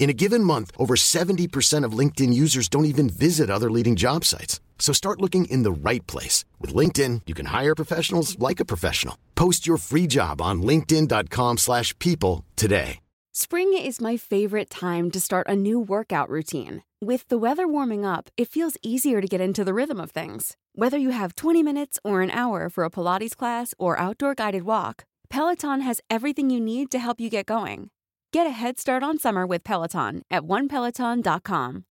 In a given month, over 70% of LinkedIn users don't even visit other leading job sites. So start looking in the right place. With LinkedIn, you can hire professionals like a professional. Post your free job on linkedin.com slash people today. Spring is my favorite time to start a new workout routine. With the weather warming up, it feels easier to get into the rhythm of things. Whether you have 20 minutes or an hour for a Pilates class or outdoor guided walk, Peloton has everything you need to help you get going. Get a head start on summer with Peloton at onepeloton.com.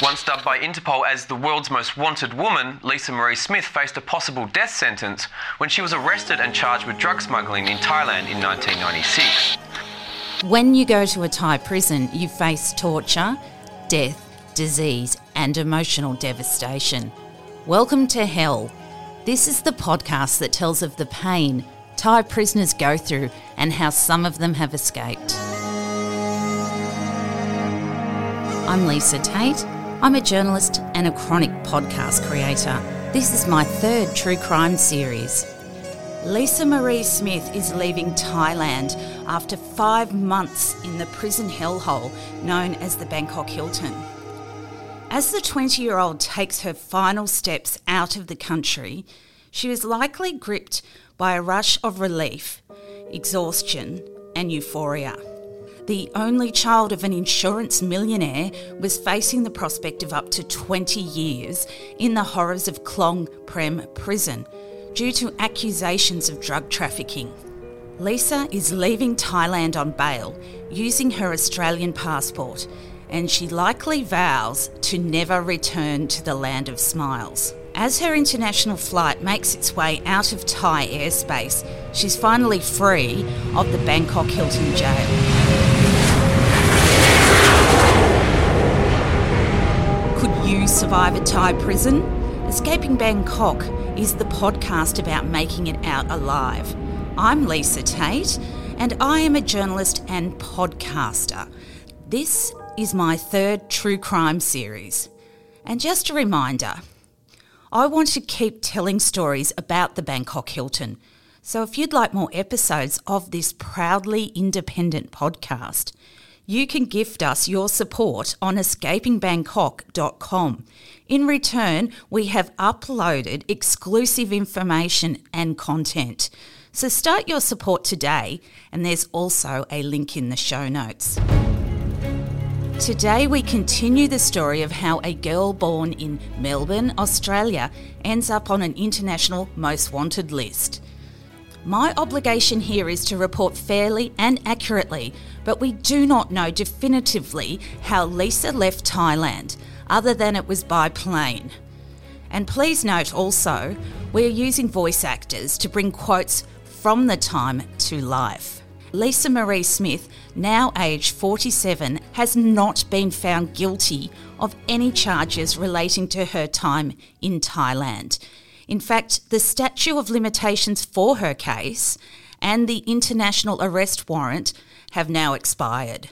Once dubbed by Interpol as the world's most wanted woman, Lisa Marie Smith faced a possible death sentence when she was arrested and charged with drug smuggling in Thailand in 1996. When you go to a Thai prison, you face torture, death, disease, and emotional devastation. Welcome to hell. This is the podcast that tells of the pain Thai prisoners go through and how some of them have escaped. I'm Lisa Tate. I'm a journalist and a chronic podcast creator. This is my third true crime series. Lisa Marie Smith is leaving Thailand after five months in the prison hellhole known as the Bangkok Hilton. As the 20 year old takes her final steps out of the country, she was likely gripped by a rush of relief, exhaustion, and euphoria. The only child of an insurance millionaire was facing the prospect of up to 20 years in the horrors of Klong Prem prison due to accusations of drug trafficking. Lisa is leaving Thailand on bail using her Australian passport, and she likely vows to never return to the land of smiles. As her international flight makes its way out of Thai airspace, she's finally free of the Bangkok Hilton jail. Could you survive a Thai prison? Escaping Bangkok is the podcast about making it out alive. I'm Lisa Tate, and I am a journalist and podcaster. This is my third true crime series. And just a reminder I want to keep telling stories about the Bangkok Hilton. So if you'd like more episodes of this proudly independent podcast, you can gift us your support on escapingbangkok.com. In return, we have uploaded exclusive information and content. So start your support today, and there's also a link in the show notes. Today, we continue the story of how a girl born in Melbourne, Australia, ends up on an international most wanted list. My obligation here is to report fairly and accurately, but we do not know definitively how Lisa left Thailand, other than it was by plane. And please note also, we are using voice actors to bring quotes from the time to life. Lisa Marie Smith, now aged 47, has not been found guilty of any charges relating to her time in Thailand. In fact, the statute of limitations for her case and the international arrest warrant have now expired.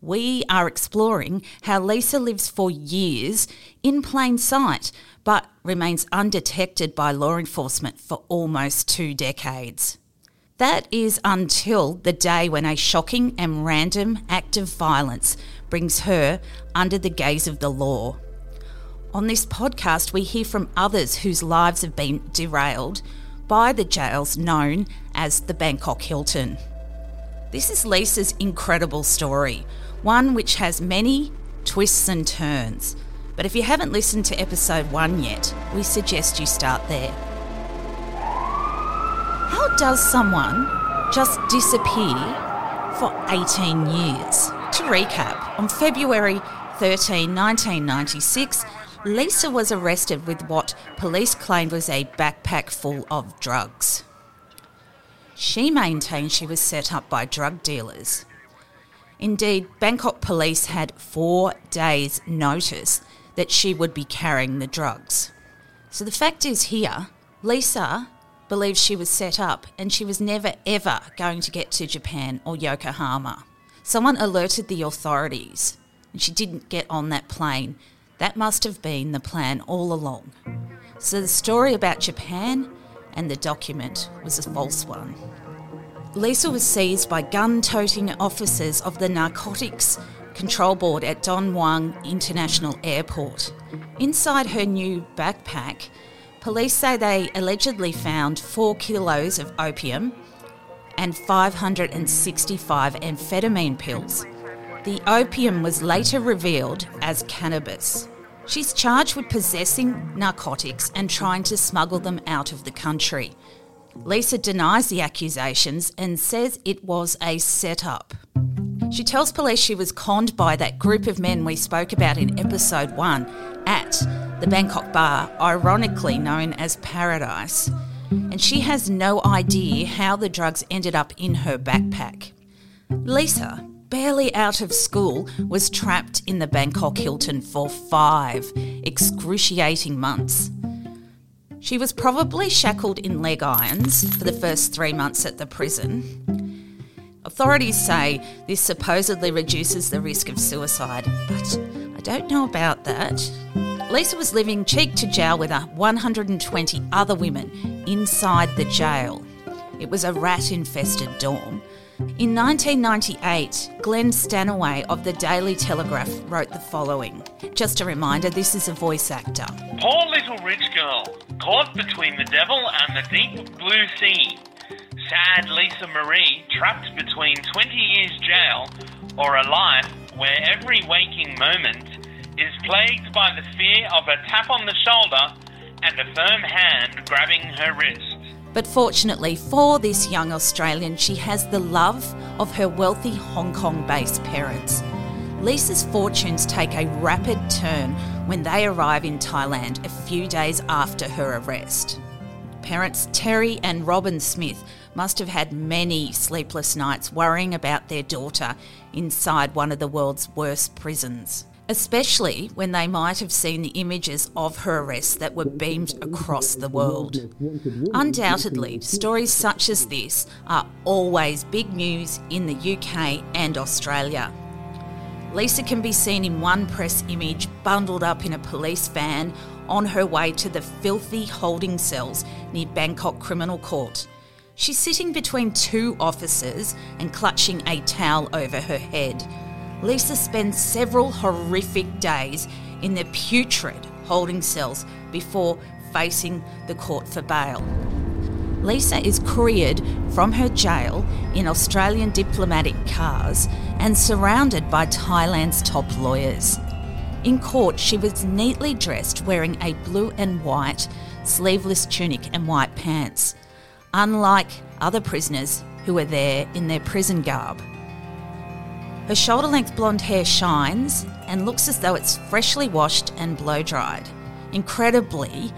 We are exploring how Lisa lives for years in plain sight, but remains undetected by law enforcement for almost two decades. That is until the day when a shocking and random act of violence brings her under the gaze of the law. On this podcast, we hear from others whose lives have been derailed by the jails known as the Bangkok Hilton. This is Lisa's incredible story, one which has many twists and turns. But if you haven't listened to episode one yet, we suggest you start there. Does someone just disappear for 18 years? To recap, on February 13, 1996, Lisa was arrested with what police claimed was a backpack full of drugs. She maintained she was set up by drug dealers. Indeed, Bangkok police had four days' notice that she would be carrying the drugs. So the fact is here, Lisa believed she was set up and she was never ever going to get to Japan or Yokohama. Someone alerted the authorities and she didn't get on that plane. That must have been the plan all along. So the story about Japan and the document was a false one. Lisa was seized by gun toting officers of the Narcotics Control Board at Don Mueang International Airport. Inside her new backpack, police say they allegedly found four kilos of opium and 565 amphetamine pills. The opium was later revealed as cannabis. She's charged with possessing narcotics and trying to smuggle them out of the country. Lisa denies the accusations and says it was a setup. She tells police she was conned by that group of men we spoke about in episode one at the Bangkok bar, ironically known as Paradise, and she has no idea how the drugs ended up in her backpack. Lisa, barely out of school, was trapped in the Bangkok Hilton for five excruciating months. She was probably shackled in leg irons for the first three months at the prison. Authorities say this supposedly reduces the risk of suicide, but I don't know about that. Lisa was living cheek to jowl with 120 other women inside the jail. It was a rat infested dorm. In 1998, Glenn Stanaway of the Daily Telegraph wrote the following. Just a reminder, this is a voice actor. Poor little rich girl, caught between the devil and the deep blue sea. Sad Lisa Marie, trapped between 20 years jail or a life where every waking moment is plagued by the fear of a tap on the shoulder and a firm hand grabbing her wrist. But fortunately for this young Australian, she has the love of her wealthy Hong Kong based parents. Lisa's fortunes take a rapid turn when they arrive in Thailand a few days after her arrest. Parents Terry and Robin Smith must have had many sleepless nights worrying about their daughter inside one of the world's worst prisons especially when they might have seen the images of her arrest that were beamed across the world. Undoubtedly, stories such as this are always big news in the UK and Australia. Lisa can be seen in one press image bundled up in a police van on her way to the filthy holding cells near Bangkok Criminal Court. She's sitting between two officers and clutching a towel over her head Lisa spends several horrific days in the putrid holding cells before facing the court for bail. Lisa is couriered from her jail in Australian diplomatic cars and surrounded by Thailand's top lawyers. In court, she was neatly dressed wearing a blue and white sleeveless tunic and white pants, unlike other prisoners who were there in their prison garb. Her shoulder length blonde hair shines and looks as though it's freshly washed and blow dried. Incredibly,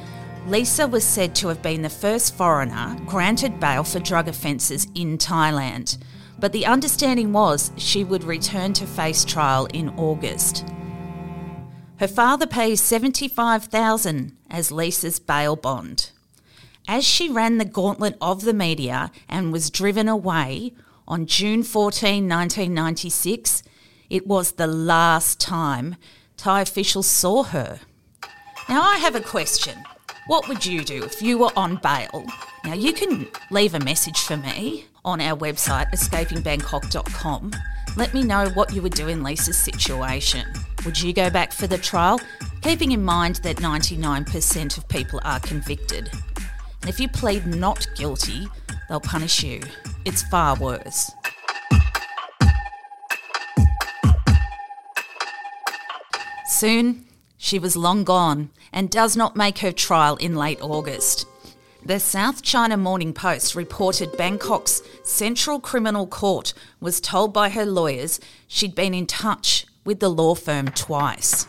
Lisa was said to have been the first foreigner granted bail for drug offences in Thailand, but the understanding was she would return to face trial in August. Her father pays 75,000 as Lisa's bail bond. As she ran the gauntlet of the media and was driven away, on June 14, 1996, it was the last time Thai officials saw her. Now, I have a question. What would you do if you were on bail? Now, you can leave a message for me on our website, escapingbangkok.com. Let me know what you would do in Lisa's situation. Would you go back for the trial? Keeping in mind that 99% of people are convicted. And if you plead not guilty, they'll punish you. It's far worse. Soon, she was long gone and does not make her trial in late August. The South China Morning Post reported Bangkok's Central Criminal Court was told by her lawyers she'd been in touch with the law firm twice.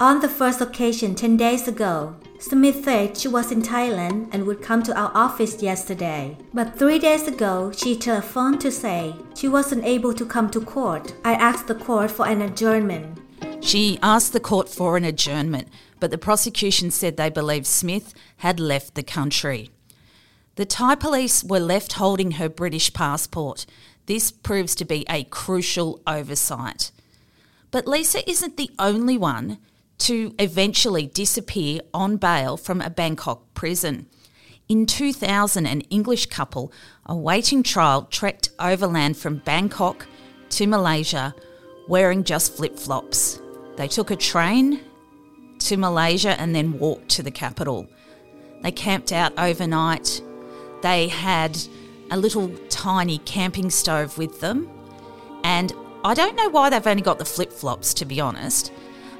On the first occasion 10 days ago, Smith said she was in Thailand and would come to our office yesterday. But three days ago, she telephoned to say she wasn't able to come to court. I asked the court for an adjournment. She asked the court for an adjournment, but the prosecution said they believed Smith had left the country. The Thai police were left holding her British passport. This proves to be a crucial oversight. But Lisa isn't the only one to eventually disappear on bail from a Bangkok prison. In 2000, an English couple awaiting trial trekked overland from Bangkok to Malaysia wearing just flip flops. They took a train to Malaysia and then walked to the capital. They camped out overnight. They had a little tiny camping stove with them. And I don't know why they've only got the flip flops, to be honest.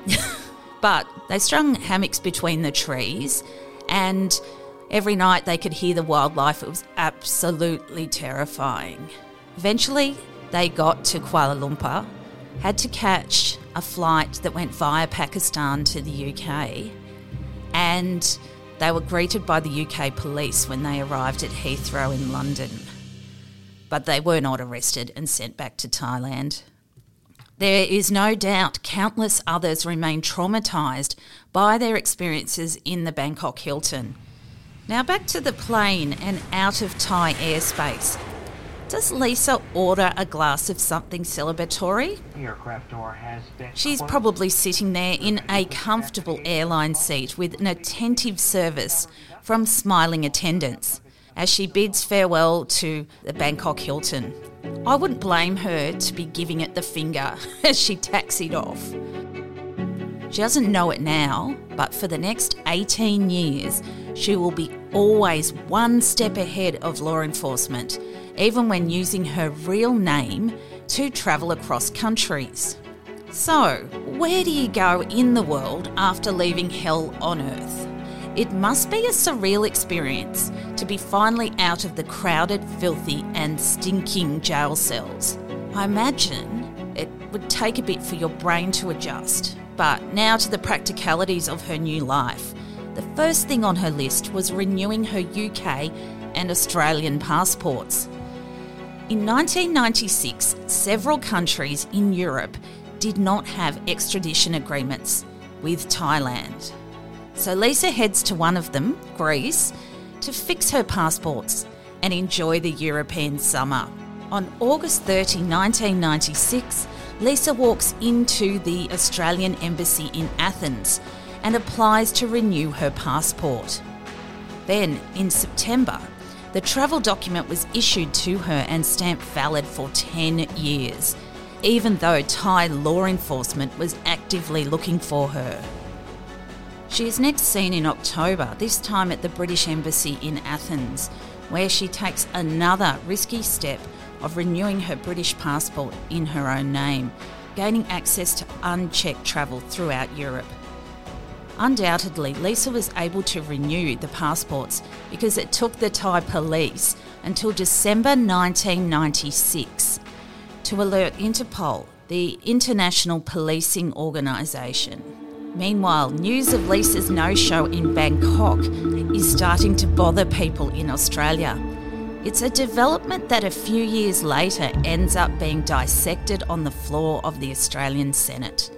but they strung hammocks between the trees, and every night they could hear the wildlife. It was absolutely terrifying. Eventually, they got to Kuala Lumpur, had to catch a flight that went via Pakistan to the UK, and they were greeted by the UK police when they arrived at Heathrow in London. But they were not arrested and sent back to Thailand. There is no doubt countless others remain traumatised by their experiences in the Bangkok Hilton. Now back to the plane and out of Thai airspace. Does Lisa order a glass of something celebratory? aircraft door has been She's probably sitting there in a comfortable airline seat with an attentive service from smiling attendants as she bids farewell to the Bangkok Hilton. I wouldn't blame her to be giving it the finger as she taxied off. She doesn't know it now, but for the next 18 years, she will be always one step ahead of law enforcement, even when using her real name to travel across countries. So, where do you go in the world after leaving hell on earth? It must be a surreal experience to be finally out of the crowded, filthy, and stinking jail cells. I imagine it would take a bit for your brain to adjust. But now to the practicalities of her new life. The first thing on her list was renewing her UK and Australian passports. In 1996, several countries in Europe did not have extradition agreements with Thailand. So Lisa heads to one of them, Greece, to fix her passports and enjoy the European summer. On August 30, 1996, Lisa walks into the Australian Embassy in Athens and applies to renew her passport. Then, in September, the travel document was issued to her and stamped valid for 10 years, even though Thai law enforcement was actively looking for her. She is next seen in October, this time at the British Embassy in Athens, where she takes another risky step of renewing her British passport in her own name, gaining access to unchecked travel throughout Europe. Undoubtedly, Lisa was able to renew the passports because it took the Thai police until December 1996 to alert Interpol, the international policing organisation. Meanwhile, news of Lisa's no show in Bangkok is starting to bother people in Australia. It's a development that a few years later ends up being dissected on the floor of the Australian Senate.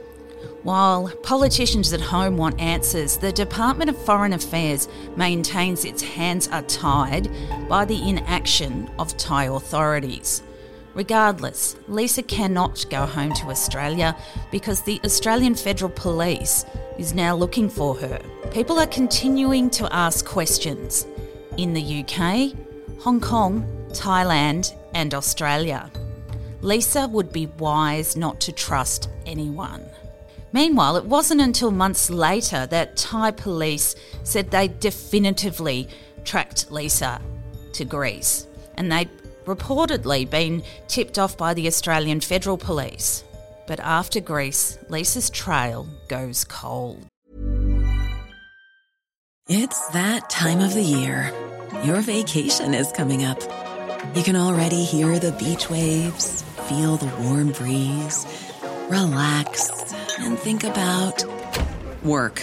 While politicians at home want answers, the Department of Foreign Affairs maintains its hands are tied by the inaction of Thai authorities. Regardless, Lisa cannot go home to Australia because the Australian Federal Police is now looking for her. People are continuing to ask questions in the UK, Hong Kong, Thailand, and Australia. Lisa would be wise not to trust anyone. Meanwhile, it wasn't until months later that Thai police said they definitively tracked Lisa to Greece and they'd reportedly been tipped off by the Australian Federal Police. But after Greece, Lisa's trail goes cold. It's that time of the year. Your vacation is coming up. You can already hear the beach waves, feel the warm breeze, relax, and think about work.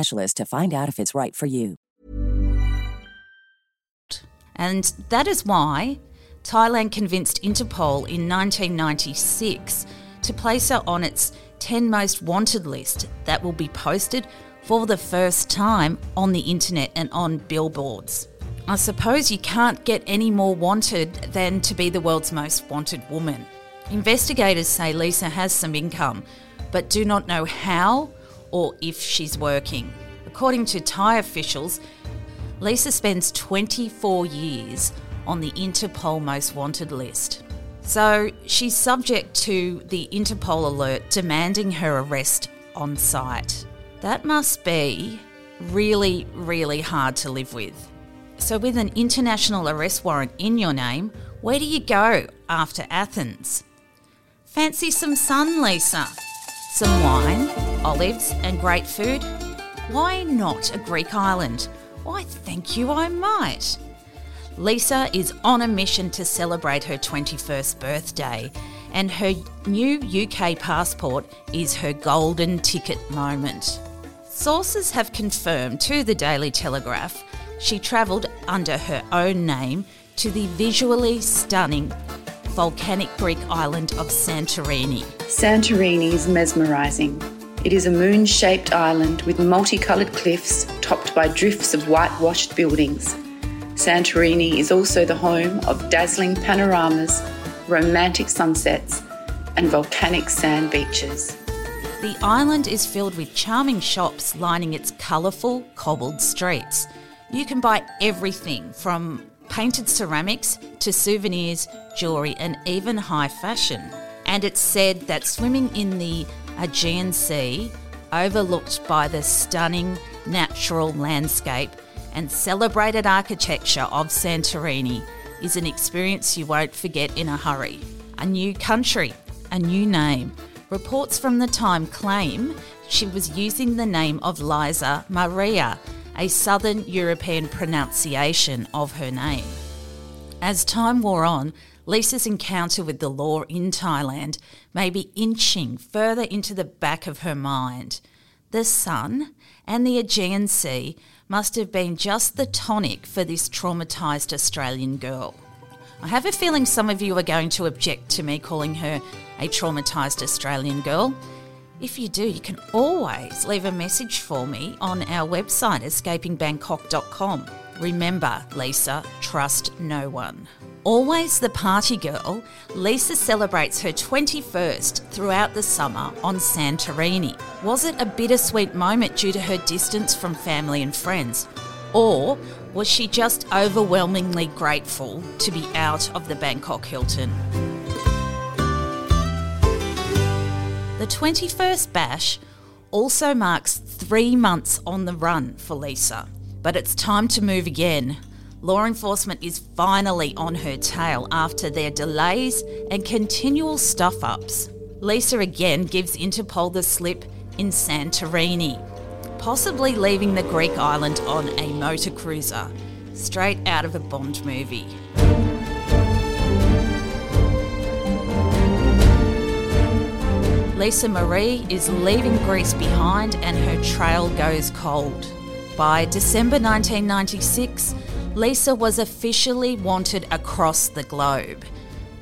to find out if it's right for you. And that is why Thailand convinced Interpol in 1996 to place her on its 10 most wanted list that will be posted for the first time on the internet and on billboards. I suppose you can't get any more wanted than to be the world's most wanted woman. Investigators say Lisa has some income, but do not know how or if she's working. According to Thai officials, Lisa spends 24 years on the Interpol Most Wanted list. So she's subject to the Interpol alert demanding her arrest on sight. That must be really, really hard to live with. So, with an international arrest warrant in your name, where do you go after Athens? Fancy some sun, Lisa? Some wine, olives, and great food? Why not a Greek island? Why, thank you, I might. Lisa is on a mission to celebrate her 21st birthday, and her new UK passport is her golden ticket moment. Sources have confirmed to the Daily Telegraph she travelled under her own name to the visually stunning volcanic Greek island of Santorini. Santorini is mesmerising. It is a moon shaped island with multicoloured cliffs topped by drifts of whitewashed buildings. Santorini is also the home of dazzling panoramas, romantic sunsets, and volcanic sand beaches. The island is filled with charming shops lining its colourful, cobbled streets. You can buy everything from painted ceramics to souvenirs, jewellery, and even high fashion. And it's said that swimming in the Aegean Sea overlooked by the stunning natural landscape and celebrated architecture of Santorini, is an experience you won't forget in a hurry. A new country, a new name. Reports from the time claim she was using the name of Liza Maria, a southern European pronunciation of her name. As time wore on, Lisa's encounter with the law in Thailand may be inching further into the back of her mind. The sun and the Aegean Sea must have been just the tonic for this traumatised Australian girl. I have a feeling some of you are going to object to me calling her a traumatised Australian girl. If you do, you can always leave a message for me on our website, escapingbangkok.com. Remember, Lisa, trust no one. Always the party girl, Lisa celebrates her 21st throughout the summer on Santorini. Was it a bittersweet moment due to her distance from family and friends? Or was she just overwhelmingly grateful to be out of the Bangkok Hilton? The 21st Bash also marks three months on the run for Lisa, but it's time to move again law enforcement is finally on her tail after their delays and continual stuff ups. Lisa again gives Interpol the slip in Santorini, possibly leaving the Greek island on a motor cruiser, straight out of a Bond movie. Lisa Marie is leaving Greece behind and her trail goes cold. By December 1996, Lisa was officially wanted across the globe.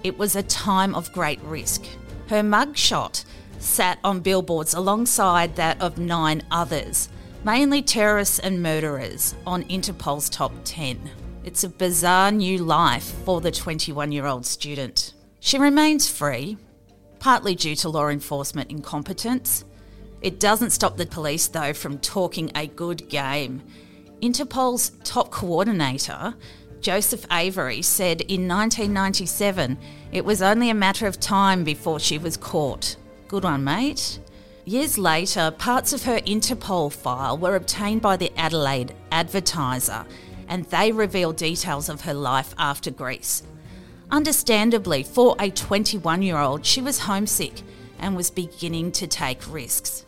It was a time of great risk. Her mugshot sat on billboards alongside that of nine others, mainly terrorists and murderers, on Interpol's top 10. It's a bizarre new life for the 21 year old student. She remains free, partly due to law enforcement incompetence. It doesn't stop the police, though, from talking a good game. Interpol's top coordinator, Joseph Avery, said in 1997 it was only a matter of time before she was caught. Good one, mate. Years later, parts of her Interpol file were obtained by the Adelaide Advertiser, and they reveal details of her life after Greece. Understandably, for a 21 year old, she was homesick and was beginning to take risks.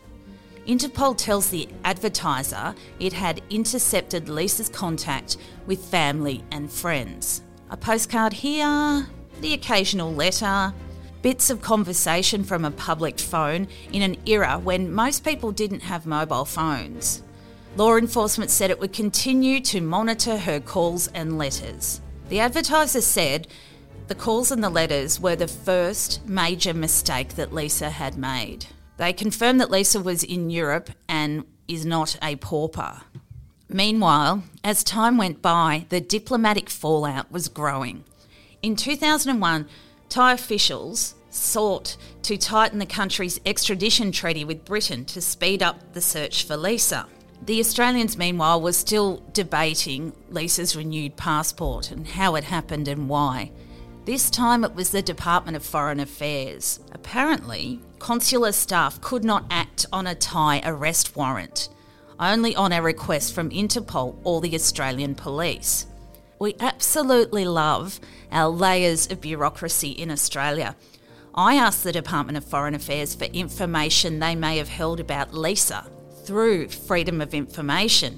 Interpol tells the advertiser it had intercepted Lisa's contact with family and friends. A postcard here, the occasional letter, bits of conversation from a public phone in an era when most people didn't have mobile phones. Law enforcement said it would continue to monitor her calls and letters. The advertiser said the calls and the letters were the first major mistake that Lisa had made. They confirmed that Lisa was in Europe and is not a pauper. Meanwhile, as time went by, the diplomatic fallout was growing. In 2001, Thai officials sought to tighten the country's extradition treaty with Britain to speed up the search for Lisa. The Australians, meanwhile, were still debating Lisa's renewed passport and how it happened and why. This time it was the Department of Foreign Affairs. Apparently, consular staff could not act on a Thai arrest warrant, only on a request from Interpol or the Australian police. We absolutely love our layers of bureaucracy in Australia. I asked the Department of Foreign Affairs for information they may have held about Lisa through Freedom of Information.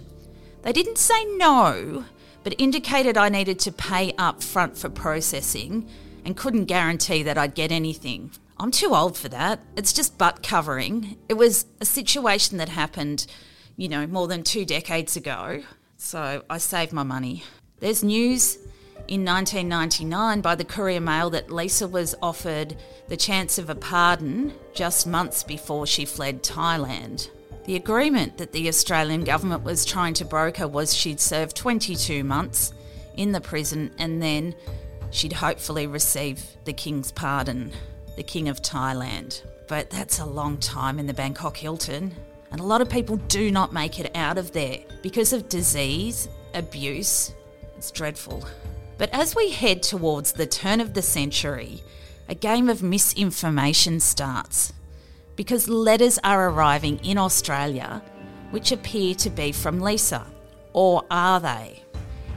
They didn't say no, but indicated I needed to pay up front for processing and couldn't guarantee that I'd get anything. I'm too old for that. It's just butt covering. It was a situation that happened, you know, more than two decades ago. So I saved my money. There's news in 1999 by the Courier Mail that Lisa was offered the chance of a pardon just months before she fled Thailand. The agreement that the Australian government was trying to broker was she'd serve 22 months in the prison and then she'd hopefully receive the King's pardon, the King of Thailand. But that's a long time in the Bangkok Hilton, and a lot of people do not make it out of there because of disease, abuse. It's dreadful. But as we head towards the turn of the century, a game of misinformation starts because letters are arriving in Australia which appear to be from Lisa. Or are they?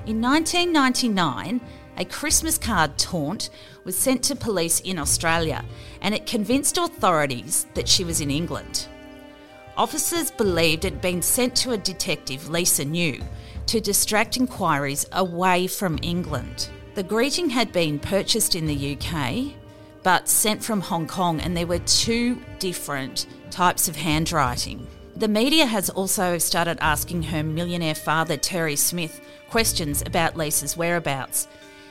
In 1999, a Christmas card taunt was sent to police in Australia and it convinced authorities that she was in England. Officers believed it had been sent to a detective Lisa knew to distract inquiries away from England. The greeting had been purchased in the UK but sent from Hong Kong, and there were two different types of handwriting. The media has also started asking her millionaire father, Terry Smith, questions about Lisa's whereabouts.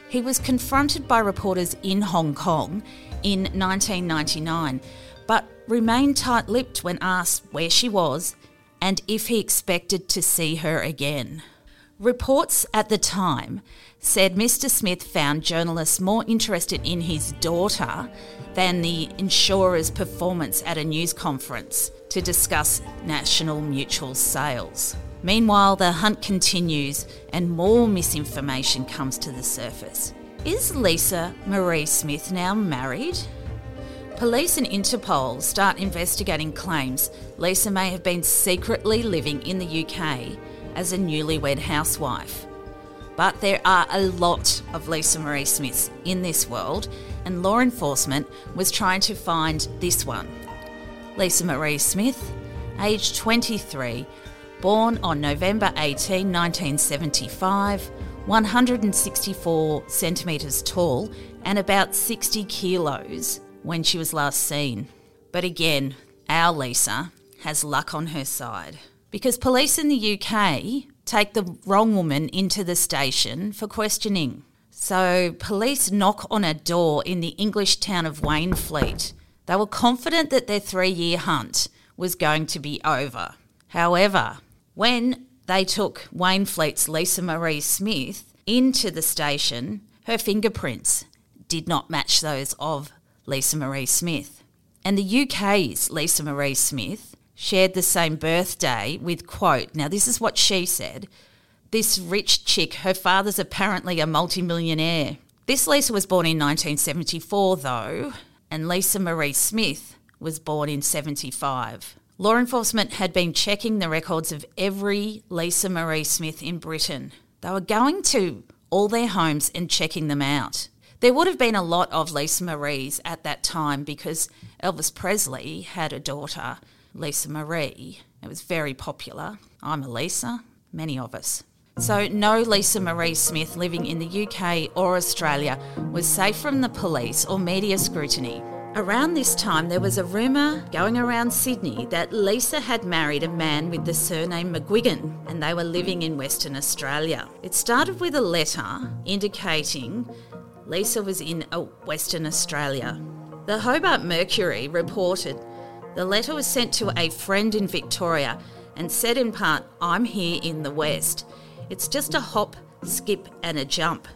He was confronted by reporters in Hong Kong in 1999, but remained tight lipped when asked where she was and if he expected to see her again. Reports at the time said Mr. Smith found journalists more interested in his daughter than the insurer's performance at a news conference to discuss National Mutual sales. Meanwhile, the hunt continues and more misinformation comes to the surface. Is Lisa Marie Smith now married? Police and Interpol start investigating claims Lisa may have been secretly living in the UK as a newlywed housewife. But there are a lot of Lisa Marie Smiths in this world, and law enforcement was trying to find this one. Lisa Marie Smith, aged 23, born on November 18, 1975, 164 centimetres tall, and about 60 kilos when she was last seen. But again, our Lisa has luck on her side because police in the UK take the wrong woman into the station for questioning. So, police knock on a door in the English town of Wainfleet. They were confident that their three year hunt was going to be over. However, when they took Wainfleet's Lisa Marie Smith into the station, her fingerprints did not match those of Lisa Marie Smith. And the UK's Lisa Marie Smith shared the same birthday with, quote, now this is what she said this rich chick, her father's apparently a multimillionaire. This Lisa was born in 1974, though, and Lisa Marie Smith was born in 75. Law enforcement had been checking the records of every Lisa Marie Smith in Britain. They were going to all their homes and checking them out. There would have been a lot of Lisa Marie's at that time because Elvis Presley had a daughter, Lisa Marie. It was very popular. I'm a Lisa, many of us. So, no Lisa Marie Smith living in the UK or Australia was safe from the police or media scrutiny. Around this time, there was a rumour going around Sydney that Lisa had married a man with the surname McGuigan and they were living in Western Australia. It started with a letter indicating Lisa was in oh, Western Australia. The Hobart Mercury reported the letter was sent to a friend in Victoria and said in part, I'm here in the West. It's just a hop, skip, and a jump.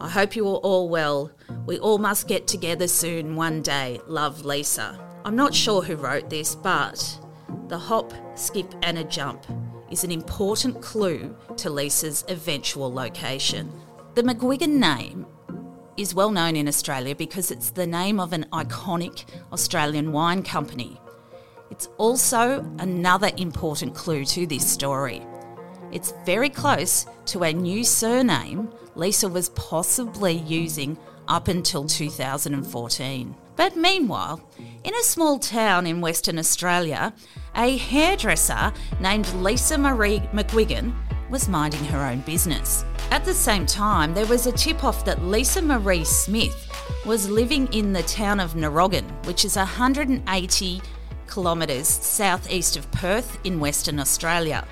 I hope you are all well. We all must get together soon one day. Love, Lisa. I'm not sure who wrote this, but the hop, skip, and a jump is an important clue to Lisa's eventual location. The McGuigan name is well known in Australia because it's the name of an iconic Australian wine company. It's also another important clue to this story. It's very close to a new surname Lisa was possibly using up until 2014. But meanwhile, in a small town in Western Australia, a hairdresser named Lisa Marie McGuigan was minding her own business. At the same time, there was a tip off that Lisa Marie Smith was living in the town of Narrogin, which is 180 kilometres southeast of Perth in Western Australia.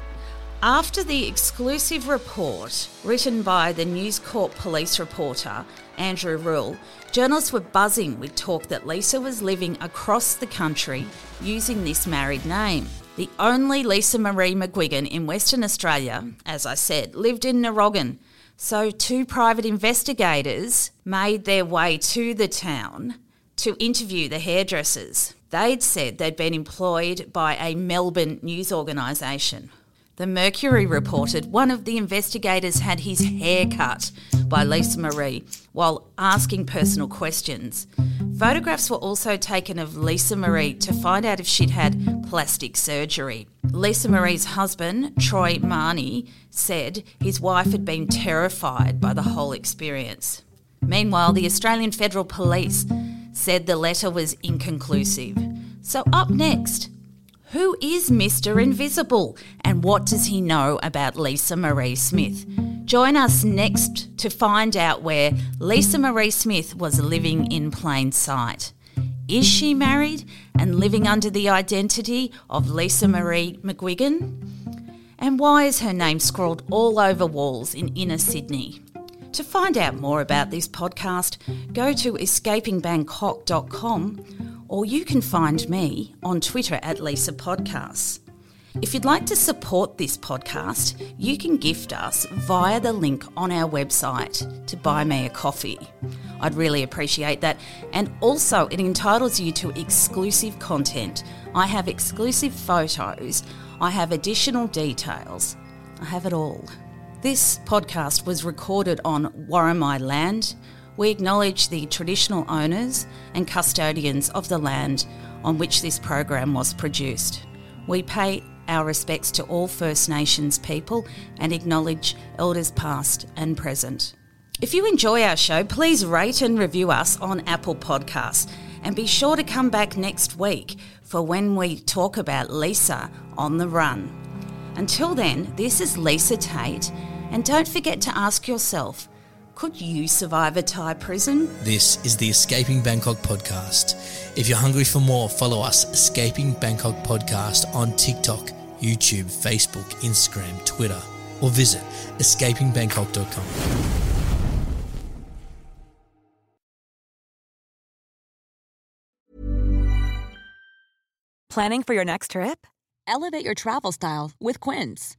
After the exclusive report written by the News Corp police reporter Andrew Rule, journalists were buzzing with talk that Lisa was living across the country using this married name. The only Lisa Marie McGuigan in Western Australia, as I said, lived in Narrogin. So, two private investigators made their way to the town to interview the hairdressers. They'd said they'd been employed by a Melbourne news organisation. The Mercury reported one of the investigators had his hair cut by Lisa Marie while asking personal questions. Photographs were also taken of Lisa Marie to find out if she'd had plastic surgery. Lisa Marie's husband, Troy Marnie, said his wife had been terrified by the whole experience. Meanwhile, the Australian Federal Police said the letter was inconclusive. So, up next, who is Mr. Invisible and what does he know about Lisa Marie Smith? Join us next to find out where Lisa Marie Smith was living in plain sight. Is she married and living under the identity of Lisa Marie McGuigan? And why is her name scrawled all over walls in inner Sydney? To find out more about this podcast, go to escapingbangkok.com or you can find me on Twitter at Lisa Podcasts. If you'd like to support this podcast, you can gift us via the link on our website to buy me a coffee. I'd really appreciate that. And also, it entitles you to exclusive content. I have exclusive photos, I have additional details, I have it all. This podcast was recorded on Worimi land we acknowledge the traditional owners and custodians of the land on which this program was produced. We pay our respects to all First Nations people and acknowledge elders past and present. If you enjoy our show, please rate and review us on Apple Podcasts and be sure to come back next week for when we talk about Lisa on the run. Until then, this is Lisa Tate, and don't forget to ask yourself could you survive a Thai prison? This is the Escaping Bangkok podcast. If you're hungry for more, follow us, Escaping Bangkok Podcast, on TikTok, YouTube, Facebook, Instagram, Twitter, or visit escapingbangkok.com. Planning for your next trip? Elevate your travel style with Quince.